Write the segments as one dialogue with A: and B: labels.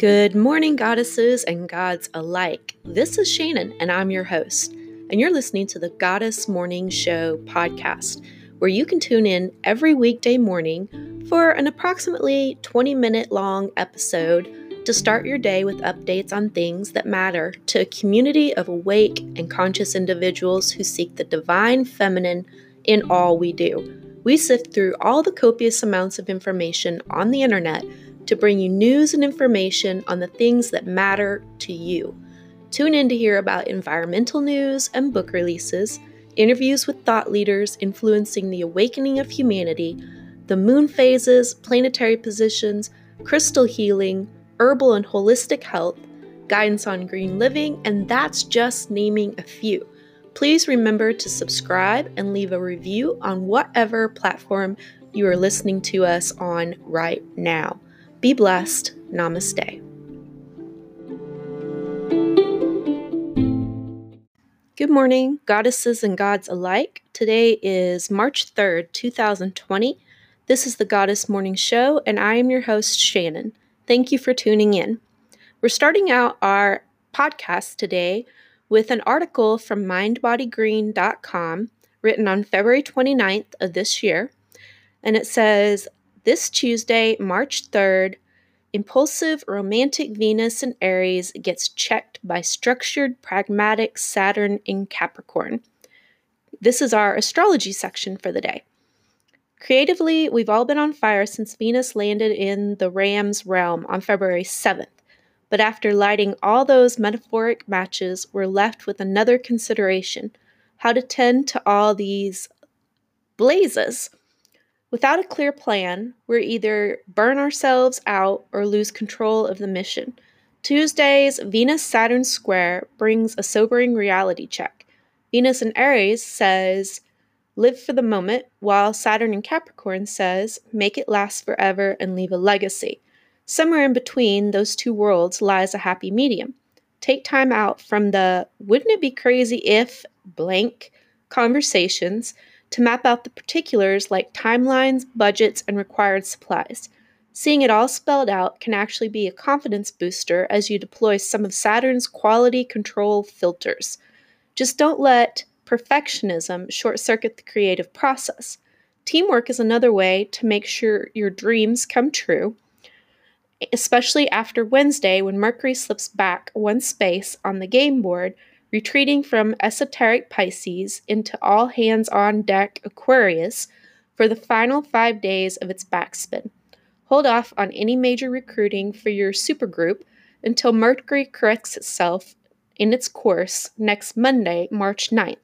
A: Good morning, goddesses and gods alike. This is Shannon, and I'm your host. And you're listening to the Goddess Morning Show podcast, where you can tune in every weekday morning for an approximately 20 minute long episode to start your day with updates on things that matter to a community of awake and conscious individuals who seek the divine feminine in all we do. We sift through all the copious amounts of information on the internet to bring you news and information on the things that matter to you. Tune in to hear about environmental news and book releases, interviews with thought leaders influencing the awakening of humanity, the moon phases, planetary positions, crystal healing, herbal and holistic health, guidance on green living, and that's just naming a few. Please remember to subscribe and leave a review on whatever platform you are listening to us on right now. Be blessed. Namaste. Good morning, goddesses and gods alike. Today is March 3rd, 2020. This is the Goddess Morning Show, and I am your host, Shannon. Thank you for tuning in. We're starting out our podcast today with an article from mindbodygreen.com written on February 29th of this year. And it says, this Tuesday, March 3rd, impulsive romantic Venus in Aries gets checked by structured pragmatic Saturn in Capricorn. This is our astrology section for the day. Creatively, we've all been on fire since Venus landed in the Ram's realm on February 7th. But after lighting all those metaphoric matches, we're left with another consideration how to tend to all these blazes. Without a clear plan, we're either burn ourselves out or lose control of the mission. Tuesday's Venus Saturn square brings a sobering reality check. Venus in Aries says, live for the moment, while Saturn in Capricorn says, make it last forever and leave a legacy. Somewhere in between those two worlds lies a happy medium. Take time out from the wouldn't it be crazy if blank conversations to map out the particulars like timelines, budgets, and required supplies. Seeing it all spelled out can actually be a confidence booster as you deploy some of Saturn's quality control filters. Just don't let perfectionism short circuit the creative process. Teamwork is another way to make sure your dreams come true, especially after Wednesday when Mercury slips back one space on the game board retreating from esoteric Pisces into all hands on deck Aquarius for the final five days of its backspin. Hold off on any major recruiting for your supergroup until Mercury corrects itself in its course next Monday, March 9th.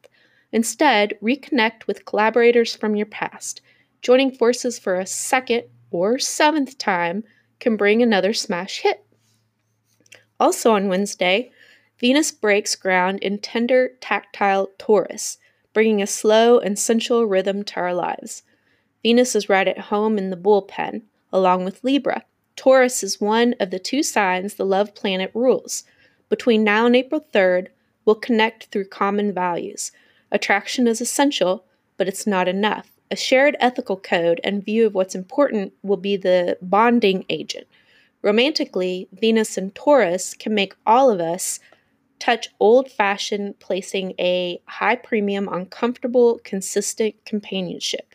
A: Instead, reconnect with collaborators from your past. Joining forces for a second or seventh time can bring another smash hit. Also on Wednesday, Venus breaks ground in tender, tactile Taurus, bringing a slow and sensual rhythm to our lives. Venus is right at home in the bullpen, along with Libra. Taurus is one of the two signs the love planet rules. Between now and April 3rd, we'll connect through common values. Attraction is essential, but it's not enough. A shared ethical code and view of what's important will be the bonding agent. Romantically, Venus and Taurus can make all of us touch old fashioned, placing a high premium on comfortable, consistent companionship.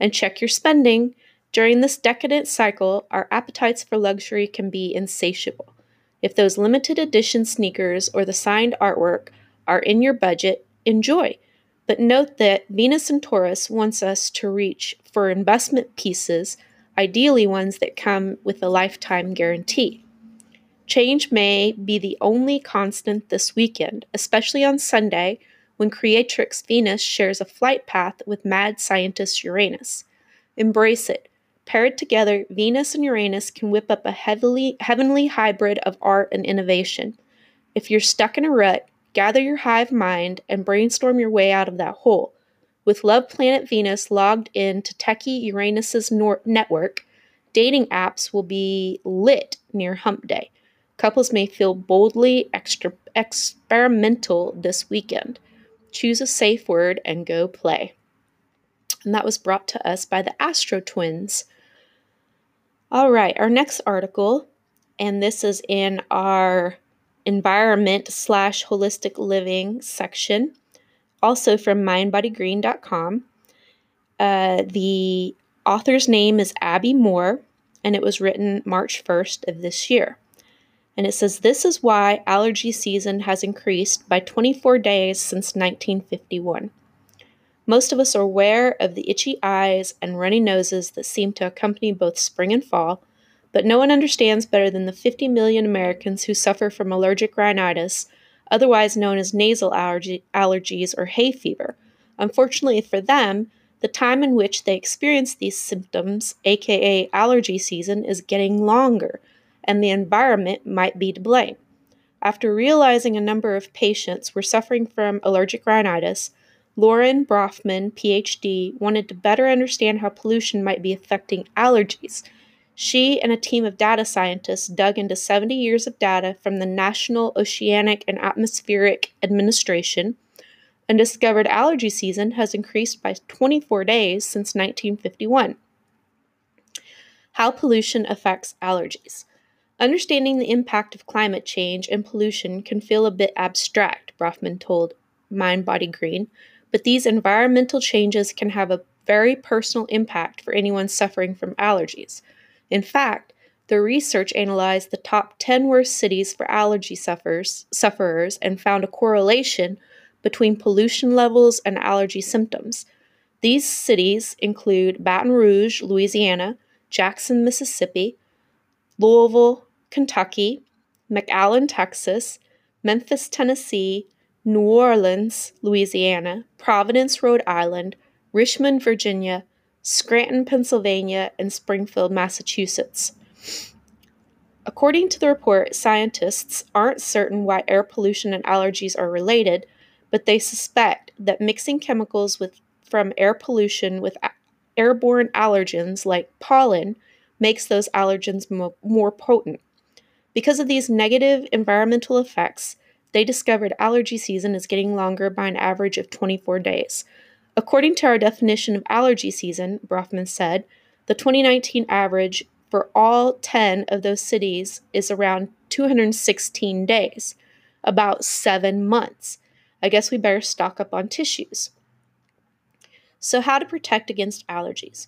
A: And check your spending. During this decadent cycle, our appetites for luxury can be insatiable. If those limited edition sneakers or the signed artwork are in your budget, enjoy. But note that Venus and Taurus wants us to reach for investment pieces, ideally ones that come with a lifetime guarantee. Change may be the only constant this weekend, especially on Sunday when Creatrix Venus shares a flight path with mad scientist Uranus. Embrace it. Paired together, Venus and Uranus can whip up a heavily, heavenly hybrid of art and innovation. If you're stuck in a rut, gather your hive mind and brainstorm your way out of that hole. With Love Planet Venus logged in to Techie Uranus's nor- network, dating apps will be lit near hump day. Couples may feel boldly extra experimental this weekend. Choose a safe word and go play. And that was brought to us by the Astro Twins. All right, our next article and this is in our environment slash holistic living section, also from mindbodygreen.com. Uh, the author's name is Abby Moore, and it was written March 1st of this year. And it says, This is why allergy season has increased by 24 days since 1951. Most of us are aware of the itchy eyes and runny noses that seem to accompany both spring and fall, but no one understands better than the 50 million Americans who suffer from allergic rhinitis, otherwise known as nasal allergy, allergies or hay fever. Unfortunately for them, the time in which they experience these symptoms, aka allergy season, is getting longer, and the environment might be to blame. After realizing a number of patients were suffering from allergic rhinitis, Lauren Brofman, PhD, wanted to better understand how pollution might be affecting allergies. She and a team of data scientists dug into 70 years of data from the National Oceanic and Atmospheric Administration and discovered allergy season has increased by 24 days since 1951. How pollution affects allergies. Understanding the impact of climate change and pollution can feel a bit abstract, Brofman told Mind Body Green, but these environmental changes can have a very personal impact for anyone suffering from allergies. In fact, the research analyzed the top 10 worst cities for allergy sufferers, sufferers and found a correlation between pollution levels and allergy symptoms. These cities include Baton Rouge, Louisiana, Jackson, Mississippi, Louisville, Kentucky, McAllen, Texas, Memphis, Tennessee, New Orleans, Louisiana, Providence, Rhode Island, Richmond, Virginia, Scranton, Pennsylvania, and Springfield, Massachusetts. According to the report, scientists aren't certain why air pollution and allergies are related, but they suspect that mixing chemicals with, from air pollution with airborne allergens like pollen makes those allergens mo- more potent. Because of these negative environmental effects, they discovered allergy season is getting longer by an average of 24 days. According to our definition of allergy season, Brofman said, the 2019 average for all 10 of those cities is around 216 days, about seven months. I guess we better stock up on tissues. So, how to protect against allergies?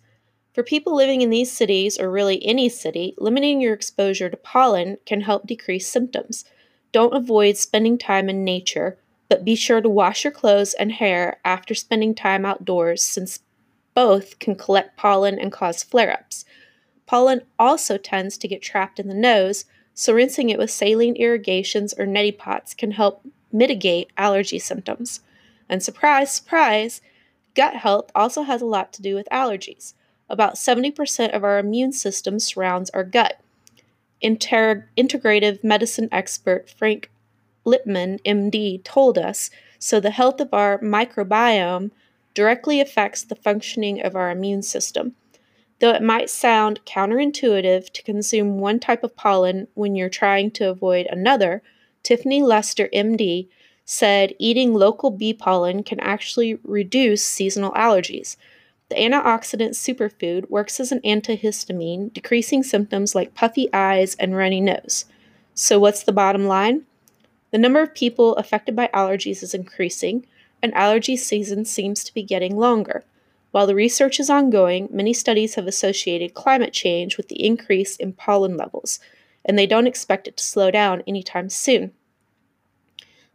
A: For people living in these cities, or really any city, limiting your exposure to pollen can help decrease symptoms. Don't avoid spending time in nature, but be sure to wash your clothes and hair after spending time outdoors since both can collect pollen and cause flare ups. Pollen also tends to get trapped in the nose, so rinsing it with saline irrigations or neti pots can help mitigate allergy symptoms. And surprise, surprise, gut health also has a lot to do with allergies. About 70% of our immune system surrounds our gut, inter- integrative medicine expert Frank Lipman, MD, told us so the health of our microbiome directly affects the functioning of our immune system. Though it might sound counterintuitive to consume one type of pollen when you're trying to avoid another, Tiffany Lester, MD, said eating local bee pollen can actually reduce seasonal allergies. The antioxidant superfood works as an antihistamine, decreasing symptoms like puffy eyes and runny nose. So, what's the bottom line? The number of people affected by allergies is increasing, and allergy season seems to be getting longer. While the research is ongoing, many studies have associated climate change with the increase in pollen levels, and they don't expect it to slow down anytime soon.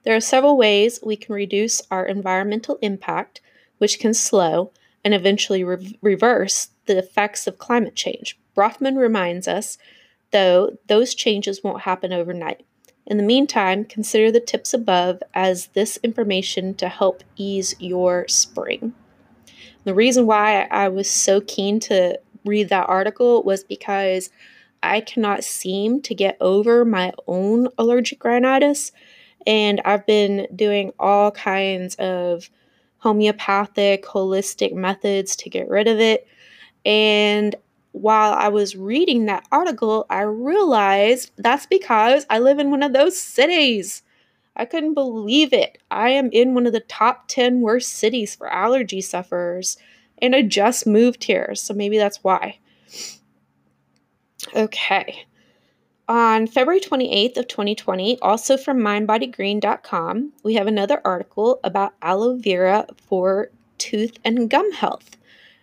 A: There are several ways we can reduce our environmental impact, which can slow, and eventually re- reverse the effects of climate change. Brofman reminds us, though, those changes won't happen overnight. In the meantime, consider the tips above as this information to help ease your spring. The reason why I was so keen to read that article was because I cannot seem to get over my own allergic rhinitis, and I've been doing all kinds of homeopathic, holistic methods to get rid of it. And while I was reading that article, I realized that's because I live in one of those cities. I couldn't believe it. I am in one of the top 10 worst cities for allergy sufferers, and I just moved here, so maybe that's why. Okay. On February 28th of 2020, also from mindbodygreen.com, we have another article about aloe vera for tooth and gum health.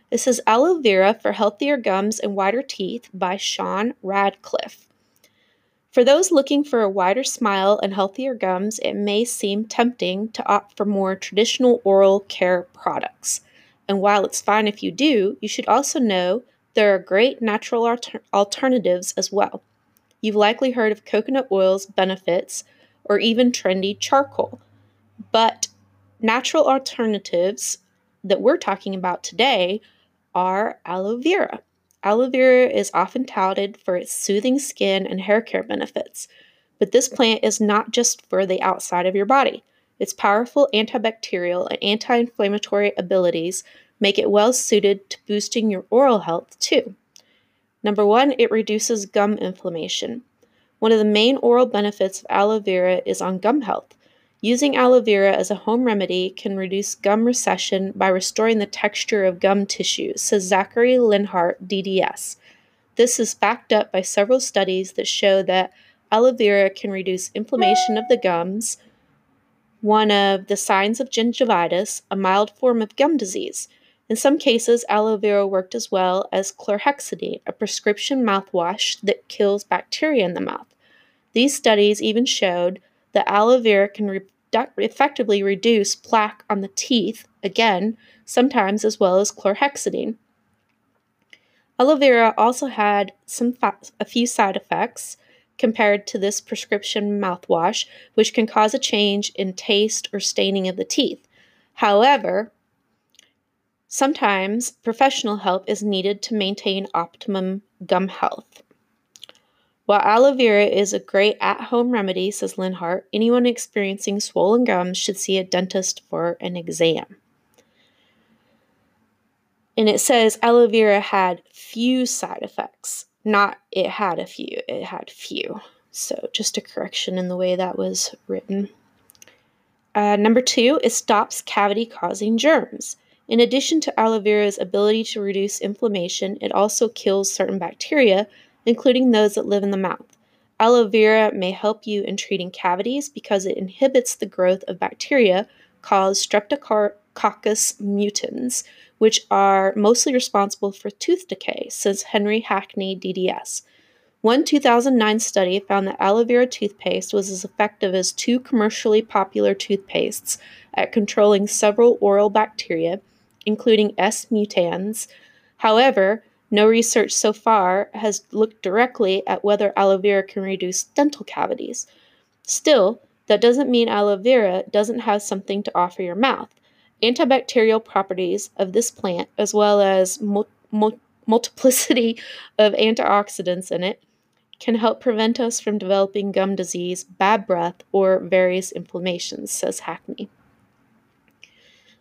A: This is Aloe Vera for Healthier Gums and Whiter Teeth by Sean Radcliffe. For those looking for a wider smile and healthier gums, it may seem tempting to opt for more traditional oral care products. And while it's fine if you do, you should also know there are great natural alter- alternatives as well. You've likely heard of coconut oil's benefits or even trendy charcoal. But natural alternatives that we're talking about today are aloe vera. Aloe vera is often touted for its soothing skin and hair care benefits, but this plant is not just for the outside of your body. Its powerful antibacterial and anti inflammatory abilities make it well suited to boosting your oral health too. Number one, it reduces gum inflammation. One of the main oral benefits of aloe vera is on gum health. Using aloe vera as a home remedy can reduce gum recession by restoring the texture of gum tissue, says Zachary Linhart, DDS. This is backed up by several studies that show that aloe vera can reduce inflammation of the gums, one of the signs of gingivitis, a mild form of gum disease. In some cases, aloe vera worked as well as chlorhexidine, a prescription mouthwash that kills bacteria in the mouth. These studies even showed that aloe vera can re- effectively reduce plaque on the teeth, again, sometimes as well as chlorhexidine. Aloe vera also had some fa- a few side effects compared to this prescription mouthwash, which can cause a change in taste or staining of the teeth. However, Sometimes professional help is needed to maintain optimum gum health. While aloe vera is a great at home remedy, says Linhart, anyone experiencing swollen gums should see a dentist for an exam. And it says aloe vera had few side effects, not it had a few, it had few. So just a correction in the way that was written. Uh, number two, it stops cavity causing germs. In addition to aloe vera's ability to reduce inflammation, it also kills certain bacteria, including those that live in the mouth. Aloe vera may help you in treating cavities because it inhibits the growth of bacteria called Streptococcus mutans, which are mostly responsible for tooth decay, says Henry Hackney, DDS. One 2009 study found that aloe vera toothpaste was as effective as two commercially popular toothpastes at controlling several oral bacteria including S mutans. However, no research so far has looked directly at whether aloe vera can reduce dental cavities. Still, that doesn't mean aloe vera doesn't have something to offer your mouth. Antibacterial properties of this plant, as well as mul- mul- multiplicity of antioxidants in it, can help prevent us from developing gum disease, bad breath, or various inflammations, says Hackney.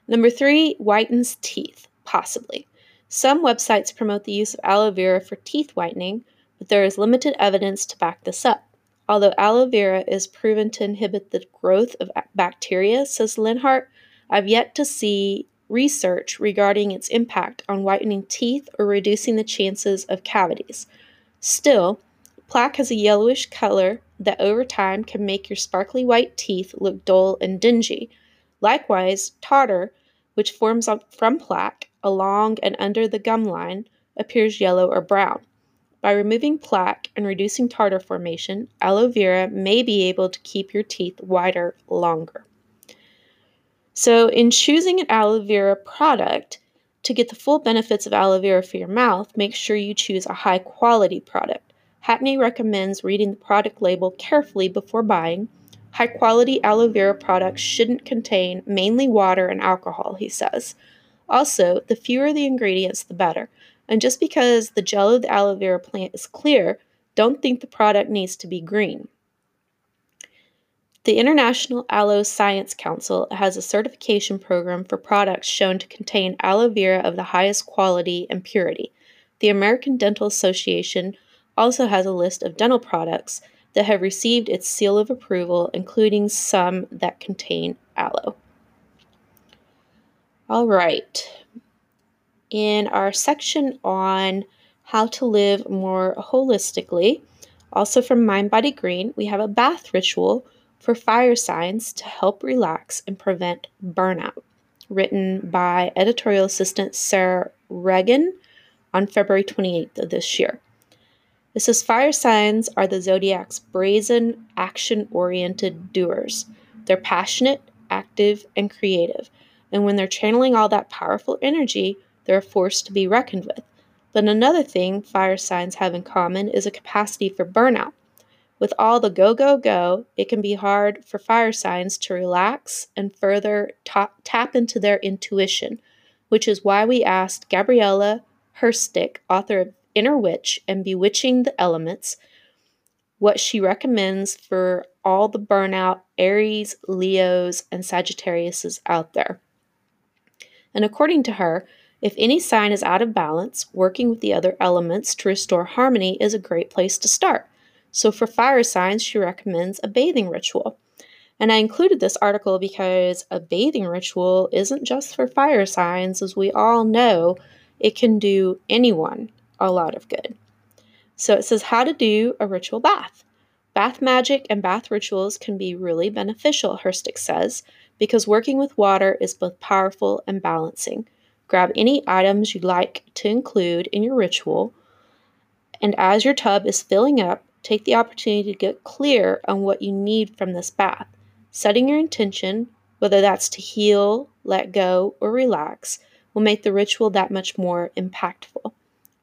A: Number three, whitens teeth, possibly. Some websites promote the use of aloe vera for teeth whitening, but there is limited evidence to back this up. Although aloe vera is proven to inhibit the growth of bacteria, says Linhart, I've yet to see research regarding its impact on whitening teeth or reducing the chances of cavities. Still, plaque has a yellowish color that over time can make your sparkly white teeth look dull and dingy. Likewise, tartar, which forms from plaque along and under the gum line, appears yellow or brown. By removing plaque and reducing tartar formation, aloe vera may be able to keep your teeth whiter longer. So, in choosing an aloe vera product, to get the full benefits of aloe vera for your mouth, make sure you choose a high quality product. Hackney recommends reading the product label carefully before buying High quality aloe vera products shouldn't contain mainly water and alcohol, he says. Also, the fewer the ingredients, the better. And just because the gel of the aloe vera plant is clear, don't think the product needs to be green. The International Aloe Science Council has a certification program for products shown to contain aloe vera of the highest quality and purity. The American Dental Association also has a list of dental products that have received its seal of approval, including some that contain aloe. All right. In our section on how to live more holistically, Also, from Mind Body Green, we have a bath ritual for fire signs to help relax and prevent burnout, written by editorial assistant Sarah Regan on February 28th of this year. Says fire signs are the zodiac's brazen, action oriented doers. They're passionate, active, and creative. And when they're channeling all that powerful energy, they're a force to be reckoned with. But another thing fire signs have in common is a capacity for burnout. With all the go, go, go, it can be hard for fire signs to relax and further ta- tap into their intuition, which is why we asked Gabriella Herstik, author of Inner Witch and Bewitching the Elements, what she recommends for all the burnout Aries, Leos, and Sagittariuses out there. And according to her, if any sign is out of balance, working with the other elements to restore harmony is a great place to start. So, for fire signs, she recommends a bathing ritual. And I included this article because a bathing ritual isn't just for fire signs, as we all know, it can do anyone a lot of good. So, it says how to do a ritual bath. Bath magic and bath rituals can be really beneficial, Herstik says, because working with water is both powerful and balancing. Grab any items you'd like to include in your ritual, and as your tub is filling up, take the opportunity to get clear on what you need from this bath. Setting your intention, whether that's to heal, let go, or relax, will make the ritual that much more impactful.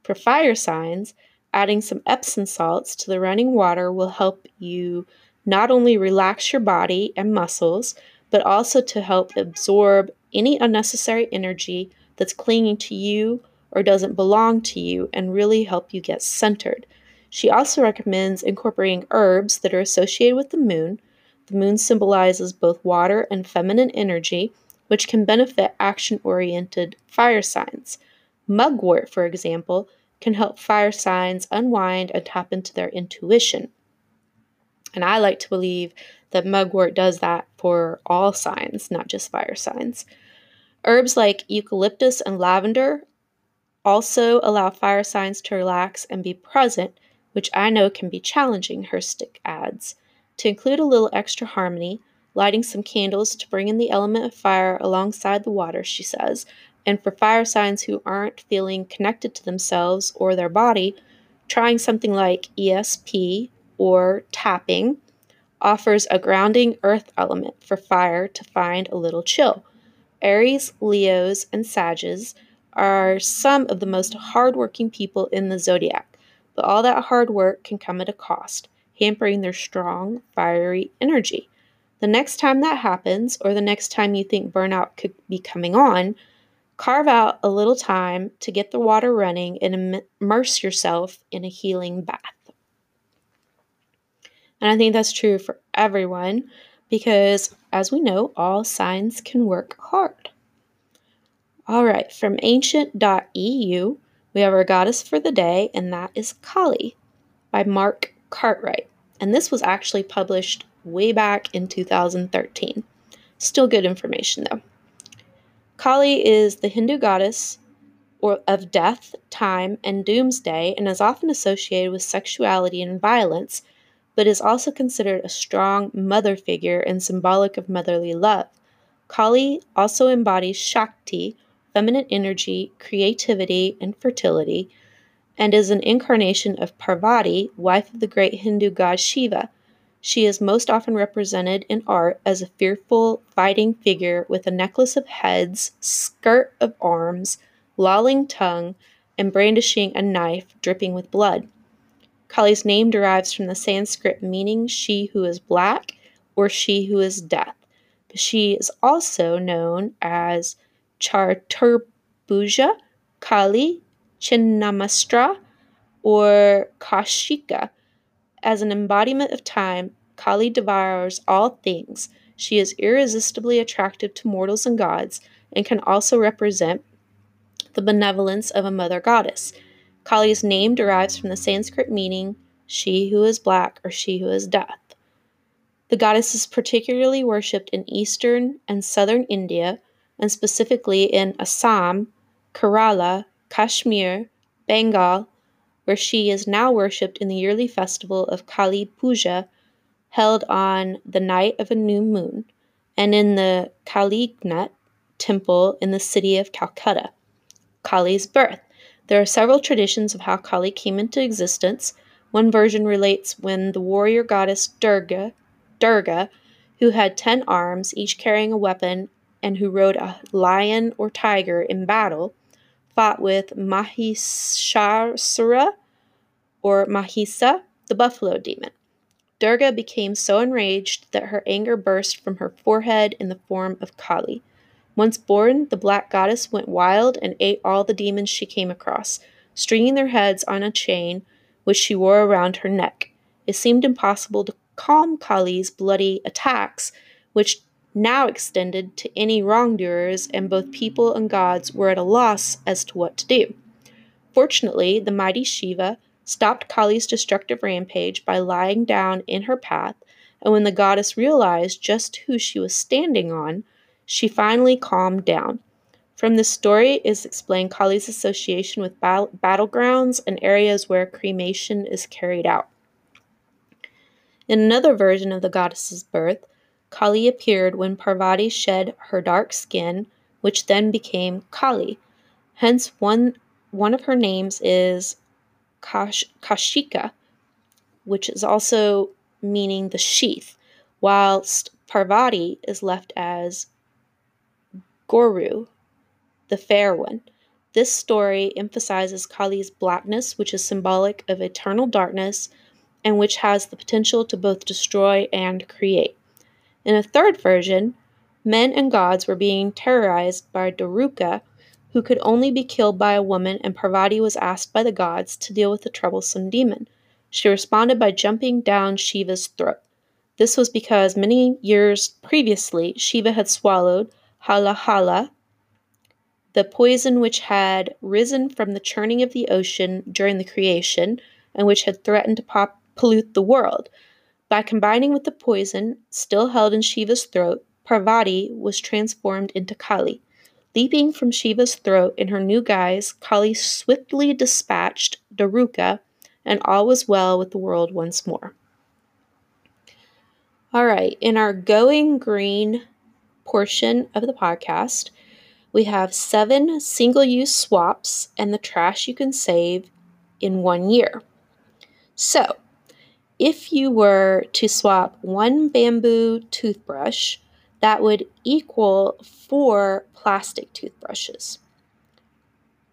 A: For fire signs, adding some Epsom salts to the running water will help you not only relax your body and muscles, but also to help absorb any unnecessary energy that's clinging to you or doesn't belong to you and really help you get centered. She also recommends incorporating herbs that are associated with the moon. The moon symbolizes both water and feminine energy, which can benefit action oriented fire signs. Mugwort, for example, can help fire signs unwind and tap into their intuition. And I like to believe that mugwort does that for all signs, not just fire signs. Herbs like eucalyptus and lavender also allow fire signs to relax and be present, which I know can be challenging, Herstik adds. To include a little extra harmony, lighting some candles to bring in the element of fire alongside the water, she says, and for fire signs who aren't feeling connected to themselves or their body, trying something like EFT or tapping offers a grounding earth element for fire to find a little chill. Aries, Leos, and Sages are some of the most hardworking people in the zodiac, but all that hard work can come at a cost, hampering their strong, fiery energy. The next time that happens, or the next time you think burnout could be coming on, carve out a little time to get the water running and immerse yourself in a healing bath. And I think that's true for everyone because, as we know, all signs can work hard. All right, from ancient.eu, we have our goddess for the day, and that is Kali by Mark Cartwright. And this was actually published way back in 2013. Still good information, though. Kali is the Hindu goddess or of death, time, and doomsday, and is often associated with sexuality and violence, but is also considered a strong mother figure and symbolic of motherly love. Kali also embodies Shakti, feminine energy, creativity, and fertility, and is an incarnation of Parvati, wife of the great Hindu god Shiva. She is most often represented in art as a fearful, fighting figure with a necklace of heads, skirt of arms, lolling tongue, and brandishing a knife dripping with blood. Kali's name derives from the Sanskrit meaning she who is black or she who is death. But she is also known as Charturbhuja, Kali, Chinnamastra, or Kaushika. As an embodiment of time, Kali devours all things. She is irresistibly attractive to mortals and gods and can also represent the benevolence of a mother goddess. Kali's name derives from the Sanskrit meaning she who is black or she who is death. The goddess is particularly worshipped in eastern and southern India, and specifically in Assam, Kerala, Kashmir, Bengal, where she is now worshipped in the yearly festival of Kali Puja, held on the night of a new moon, and in the Kalignath temple in the city of Calcutta. Kali's birth. There are several traditions of how Kali came into existence. One version relates when the warrior goddess Durga, Durga, who had ten arms, each carrying a weapon, and who rode a lion or tiger in battle, fought with Mahishasura or Mahisa, the buffalo demon. Durga became so enraged that her anger burst from her forehead in the form of Kali. Once born, the black goddess went wild and ate all the demons she came across, stringing their heads on a chain which she wore around her neck. It seemed impossible to calm Kali's bloody attacks, which now extended to any wrongdoers, and both people and gods were at a loss as to what to do. Fortunately, the mighty Shiva stopped Kali's destructive rampage by lying down in her path, and when the goddess realized just who she was standing on, she finally calmed down. From this story is explained Kali's association with ba- battlegrounds and areas where cremation is carried out. In another version of the goddess's birth, Kali appeared when Parvati shed her dark skin, which then became Kali. Hence, one, one of her names is Kash- Kashika, which is also meaning the sheath, whilst Parvati is left as Goru, the fair one. This story emphasizes Kali's blackness, which is symbolic of eternal darkness and which has the potential to both destroy and create. In a third version, men and gods were being terrorized by Daruka, who could only be killed by a woman, and Parvati was asked by the gods to deal with the troublesome demon. She responded by jumping down Shiva's throat. This was because many years previously, Shiva had swallowed Halahala, the poison which had risen from the churning of the ocean during the creation and which had threatened to pop- pollute the world. By combining with the poison still held in Shiva's throat, Parvati was transformed into Kali. Leaping from Shiva's throat in her new guise, Kali swiftly dispatched Daruka, and all was well with the world once more. All right, in our Going Green portion of the podcast, we have seven single use swaps and the trash you can save in one year. So, if you were to swap one bamboo toothbrush, that would equal four plastic toothbrushes.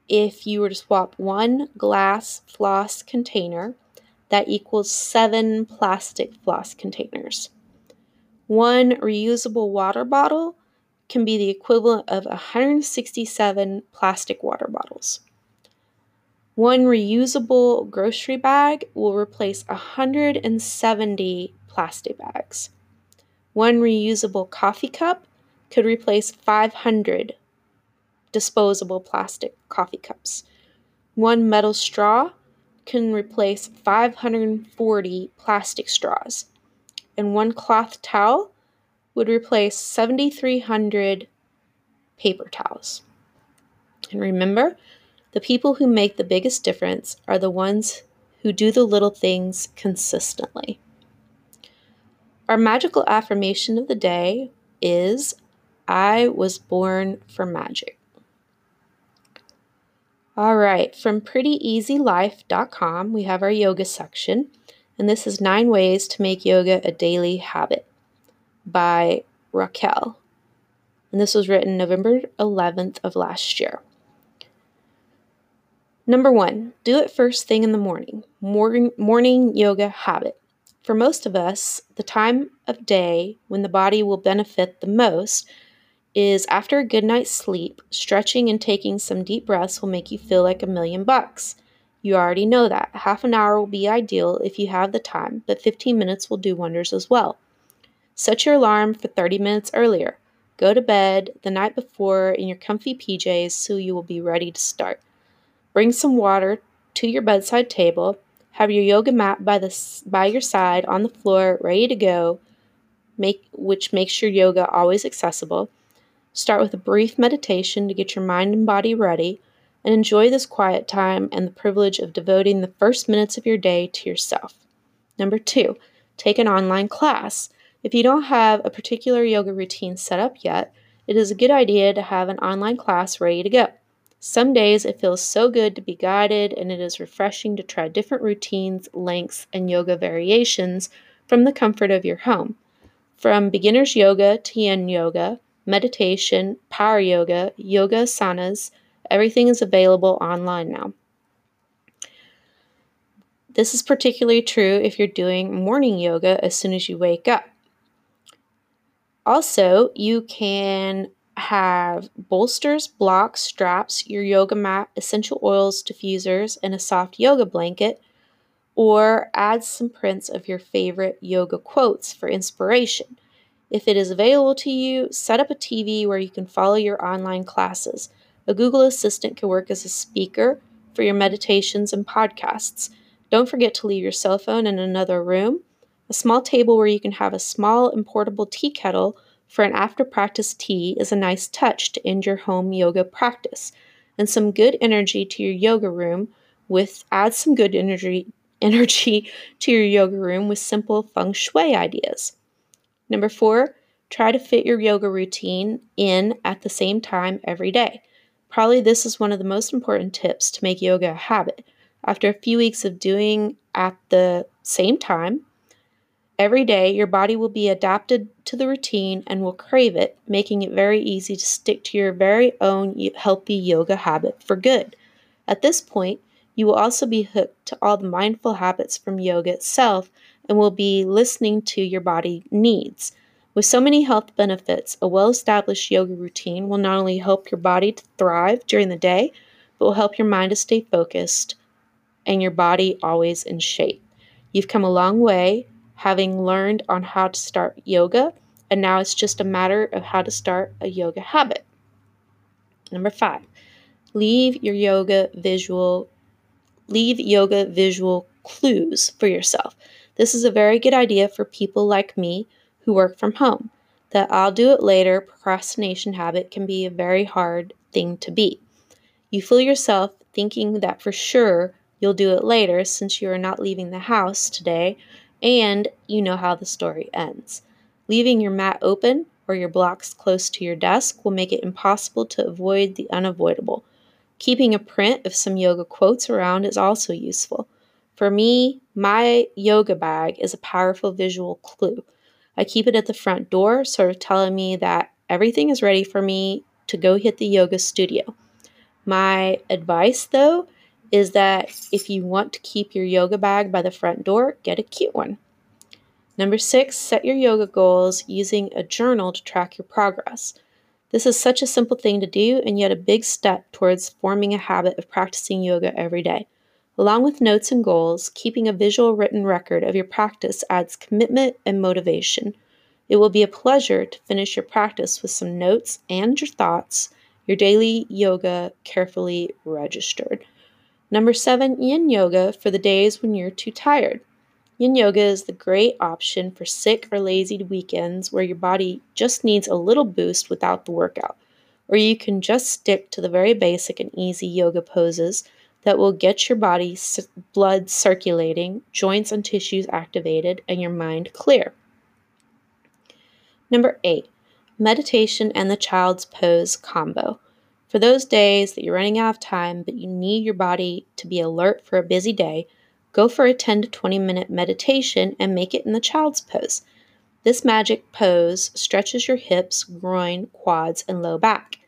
A: If you were to swap one glass floss container, that equals seven plastic floss containers. One reusable water bottle can be the equivalent of 167 plastic water bottles. One reusable grocery bag will replace 170 plastic bags. One reusable coffee cup could replace 500 disposable plastic coffee cups. One metal straw can replace 540 plastic straws and one cloth towel would replace 7,300 paper towels. And remember, the people who make the biggest difference are the ones who do the little things consistently. Our magical affirmation of the day is I was born for magic. All right, from prettyeasylife.com, we have our yoga section and this is Nine Ways to Make Yoga a Daily Habit by Raquel. And this was written November 11th of last year. Number one, do it first thing in the morning. Morning, morning yoga habit. For most of us, the time of day when the body will benefit the most is after a good night's sleep. Stretching and taking some deep breaths will make you feel like a million bucks. You already know that. Half an hour will be ideal if you have the time, but 15 minutes will do wonders as well. Set your alarm for 30 minutes earlier. Go to bed the night before in your comfy PJs so you will be ready to start. Bring some water to your bedside table. Have your yoga mat by the by your side on the floor ready to go, make which makes your yoga always accessible. Start with a brief meditation to get your mind and body ready and enjoy this quiet time and the privilege of devoting the first minutes of your day to yourself. Number two, take an online class. If you don't have a particular yoga routine set up yet, it is a good idea to have an online class ready to go. Some days it feels so good to be guided, and it is refreshing to try different routines, lengths, and yoga variations from the comfort of your home. From beginner's yoga to yin yoga, meditation, power yoga, yoga asanas, everything is available online now. This is particularly true if you're doing morning yoga as soon as you wake up. Also, you can have bolsters, blocks, straps, your yoga mat, essential oils, diffusers, and a soft yoga blanket, or add some prints of your favorite yoga quotes for inspiration. If it is available to you, set up a TV where you can follow your online classes. A Google Assistant can work as a speaker for your meditations and podcasts. Don't forget to leave your cell phone in another room. A small table where you can have a small and portable tea kettle for an after practice tea is a nice touch to end your home yoga practice. And some good energy to your yoga room with add some good energy energy to your yoga room with simple feng shui ideas. Number 4, try to fit your yoga routine in at the same time every day. Probably this is one of the most important tips to make yoga a habit. After a few weeks of doing at the same time, Every day, your body will be adapted to the routine and will crave it, making it very easy to stick to your very own healthy yoga habit for good. At this point, you will also be hooked to all the mindful habits from yoga itself and will be listening to your body needs. With so many health benefits, a well established yoga routine will not only help your body to thrive during the day, but will help your mind to stay focused and your body always in shape. You've come a long way having learned on how to start yoga, and now it's just a matter of how to start a yoga habit. Number five, leave your yoga visual, leave yoga visual clues for yourself. This is a very good idea for people like me who work from home. That I'll do it later procrastination habit can be a very hard thing to beat. You fool yourself thinking that for sure you'll do it later since you are not leaving the house today and you know how the story ends. Leaving your mat open or your blocks close to your desk will make it impossible to avoid the unavoidable. Keeping a print of some yoga quotes around is also useful. For me, my yoga bag is a powerful visual clue. I keep it at the front door, sort of telling me that everything is ready for me to go hit the yoga studio. My advice, though, is that if you want to keep your yoga bag by the front door, get a cute one. Number six, set your yoga goals using a journal to track your progress. This is such a simple thing to do, and yet a big step towards forming a habit of practicing yoga every day. Along with notes and goals, keeping a visual written record of your practice adds commitment and motivation. It will be a pleasure to finish your practice with some notes and your thoughts, your daily yoga carefully registered. Number seven, yin yoga for the days when you're too tired. Yin yoga is the great option for sick or lazy weekends where your body just needs a little boost without the workout. Or you can just stick to the very basic and easy yoga poses that will get your body blood circulating, joints and tissues activated, and your mind clear. Number eight, meditation and the child's pose combo. For those days that you're running out of time, but you need your body to be alert for a busy day, go for a 10 to 20 minute meditation and make it in the child's pose. This magic pose stretches your hips, groin, quads, and low back.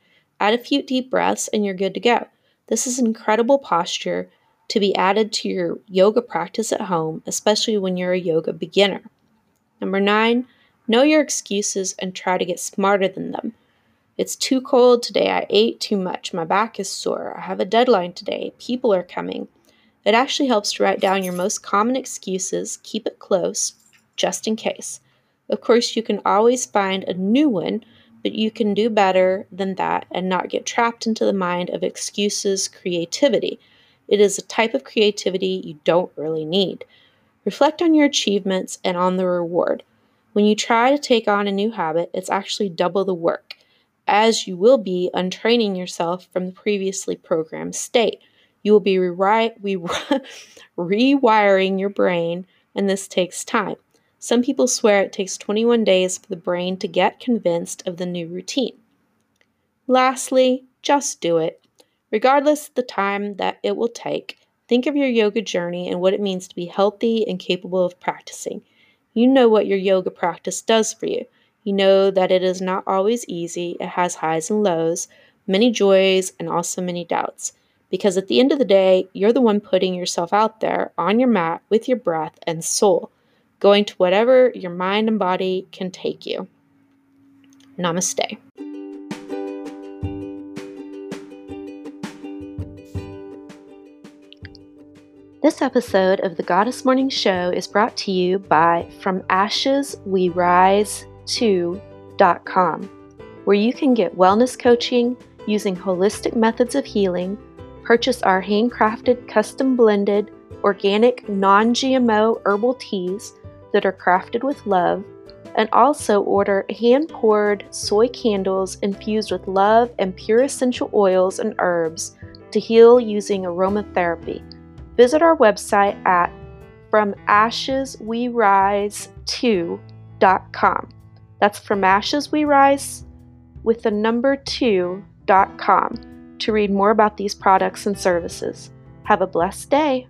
A: Add a few deep breaths and you're good to go. This is an incredible posture to be added to your yoga practice at home, especially when you're a yoga beginner. Number nine, know your excuses and try to get smarter than them. It's too cold today. I ate too much. My back is sore. I have a deadline today. People are coming. It actually helps to write down your most common excuses, keep it close, just in case. Of course, you can always find a new one, but you can do better than that and not get trapped into the mind of excuses creativity. It is a type of creativity you don't really need. Reflect on your achievements and on the reward. When you try to take on a new habit, it's actually double the work as you will be untraining yourself from the previously programmed state. You will be re- rewiring your brain, and this takes time. Some people swear it takes 21 days for the brain to get convinced of the new routine. Lastly, just do it. Regardless of the time that it will take, think of your yoga journey and what it means to be healthy and capable of practicing. You know what your yoga practice does for you. You know that it is not always easy, it has highs and lows, many joys, and also many doubts. Because at the end of the day, you're the one putting yourself out there on your mat with your breath and soul going to whatever your mind and body can take you. Namaste. This episode of the Goddess Morning Show is brought to you by From Ashes We Rise 2.com, where you can get wellness coaching using holistic methods of healing, purchase our handcrafted, custom blended, organic, non GMO herbal teas that are crafted with love, and also order hand poured soy candles infused with love and pure essential oils and herbs to heal using aromatherapy. Visit our website at fromasheswerise2.com. That's from ashes we rise with the number 2.com to read more about these products and services. Have a blessed day.